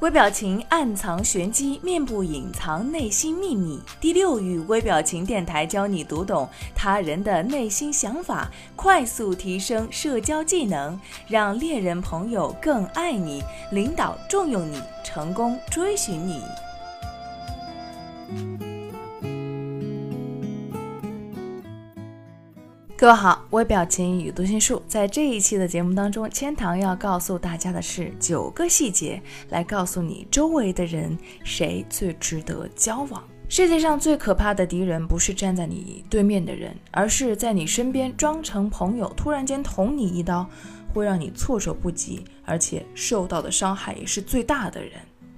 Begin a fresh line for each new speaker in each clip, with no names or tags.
微表情暗藏玄机，面部隐藏内心秘密。第六语微表情电台教你读懂他人的内心想法，快速提升社交技能，让恋人朋友更爱你，领导重用你，成功追寻你。各位好，微表情与读心术，在这一期的节目当中，千堂要告诉大家的是九个细节，来告诉你周围的人谁最值得交往。世界上最可怕的敌人，不是站在你对面的人，而是在你身边装成朋友，突然间捅你一刀，会让你措手不及，而且受到的伤害也是最大的人。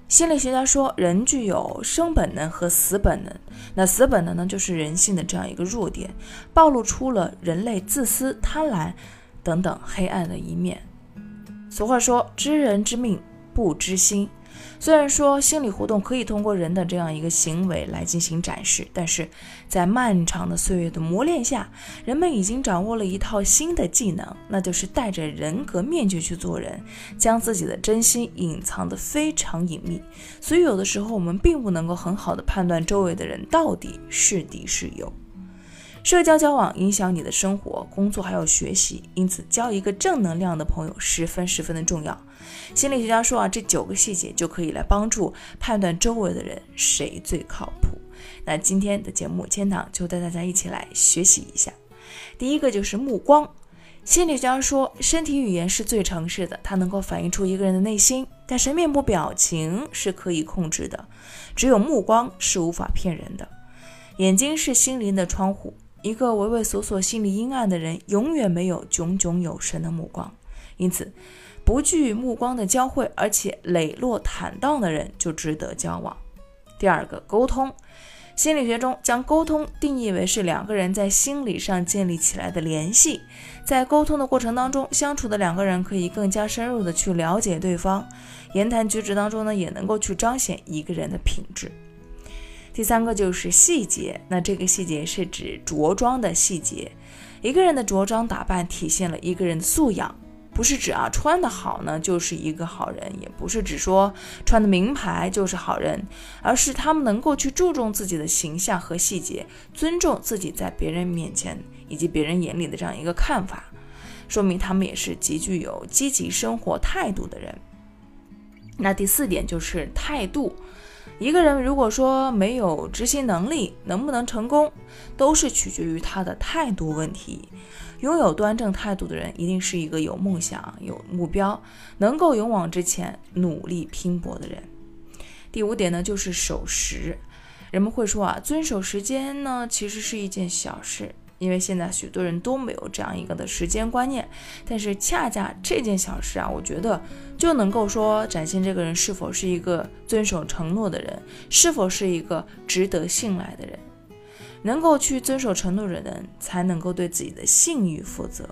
心理学家说，人具有生本能和死本能。那死本能呢，就是人性的这样一个弱点，暴露出了人类自私、贪婪等等黑暗的一面。俗话说，知人知命，不知心。虽然说心理活动可以通过人的这样一个行为来进行展示，但是在漫长的岁月的磨练下，人们已经掌握了一套新的技能，那就是戴着人格面具去做人，将自己的真心隐藏得非常隐秘。所以有的时候我们并不能够很好的判断周围的人到底是敌是友。社交交往影响你的生活、工作还有学习，因此交一个正能量的朋友十分十分的重要。心理学家说啊，这九个细节就可以来帮助判断周围的人谁最靠谱。那今天的节目，千堂就带大家一起来学习一下。第一个就是目光。心理学家说，身体语言是最诚实的，它能够反映出一个人的内心，但是面部表情是可以控制的，只有目光是无法骗人的。眼睛是心灵的窗户。一个畏畏缩缩、心里阴暗的人，永远没有炯炯有神的目光。因此，不惧目光的交汇，而且磊落坦荡的人，就值得交往。第二个，沟通。心理学中将沟通定义为是两个人在心理上建立起来的联系。在沟通的过程当中，相处的两个人可以更加深入的去了解对方，言谈举止当中呢，也能够去彰显一个人的品质。第三个就是细节，那这个细节是指着装的细节。一个人的着装打扮体现了一个人的素养，不是指啊穿的好呢就是一个好人，也不是指说穿的名牌就是好人，而是他们能够去注重自己的形象和细节，尊重自己在别人面前以及别人眼里的这样一个看法，说明他们也是极具有积极生活态度的人。那第四点就是态度。一个人如果说没有执行能力，能不能成功，都是取决于他的态度问题。拥有端正态度的人，一定是一个有梦想、有目标、能够勇往直前、努力拼搏的人。第五点呢，就是守时。人们会说啊，遵守时间呢，其实是一件小事。因为现在许多人都没有这样一个的时间观念，但是恰恰这件小事啊，我觉得就能够说展现这个人是否是一个遵守承诺的人，是否是一个值得信赖的人。能够去遵守承诺的人，才能够对自己的信誉负责。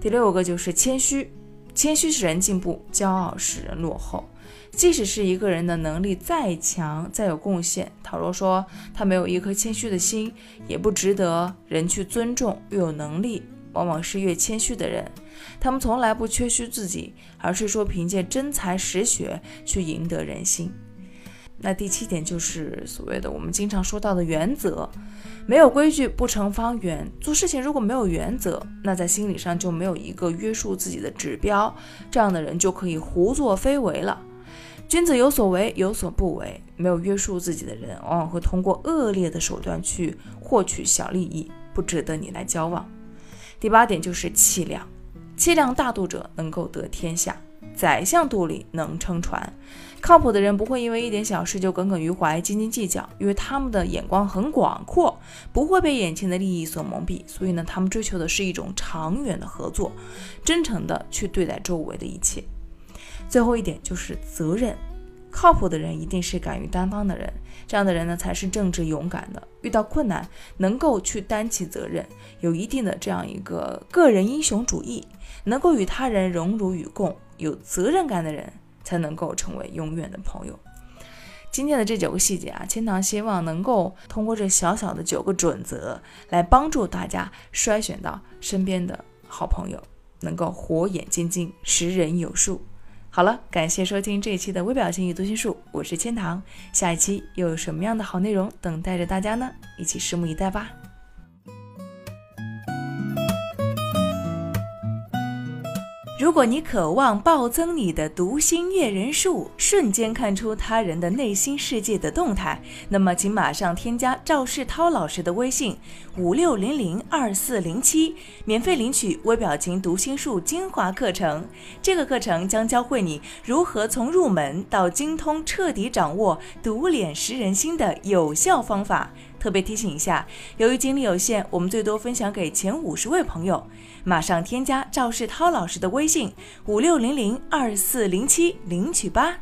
第六个就是谦虚，谦虚使人进步，骄傲使人落后。即使是一个人的能力再强、再有贡献，倘若说他没有一颗谦虚的心，也不值得人去尊重。越有能力，往往是越谦虚的人，他们从来不缺虚自己，而是说凭借真才实学去赢得人心。那第七点就是所谓的我们经常说到的原则，没有规矩不成方圆。做事情如果没有原则，那在心理上就没有一个约束自己的指标，这样的人就可以胡作非为了。君子有所为，有所不为。没有约束自己的人，往往会通过恶劣的手段去获取小利益，不值得你来交往。第八点就是气量，气量大度者能够得天下。宰相肚里能撑船，靠谱的人不会因为一点小事就耿耿于怀、斤斤计较，因为他们的眼光很广阔，不会被眼前的利益所蒙蔽。所以呢，他们追求的是一种长远的合作，真诚的去对待周围的一切。最后一点就是责任，靠谱的人一定是敢于担当的人，这样的人呢才是正直勇敢的，遇到困难能够去担起责任，有一定的这样一个个人英雄主义，能够与他人荣辱与共，有责任感的人才能够成为永远的朋友。今天的这九个细节啊，千堂希望能够通过这小小的九个准则来帮助大家筛选到身边的好朋友，能够火眼金睛，识人有数。好了，感谢收听这一期的微表情与读心术，我是千堂。下一期又有什么样的好内容等待着大家呢？一起拭目以待吧。如果你渴望暴增你的读心阅人数，瞬间看出他人的内心世界的动态，那么请马上添加赵世涛老师的微信五六零零二四零七，免费领取微表情读心术精华课程。这个课程将教会你如何从入门到精通，彻底掌握读脸识人心的有效方法。特别提醒一下，由于精力有限，我们最多分享给前五十位朋友。马上添加赵世涛老师的微信：五六零零二四零七，领取吧。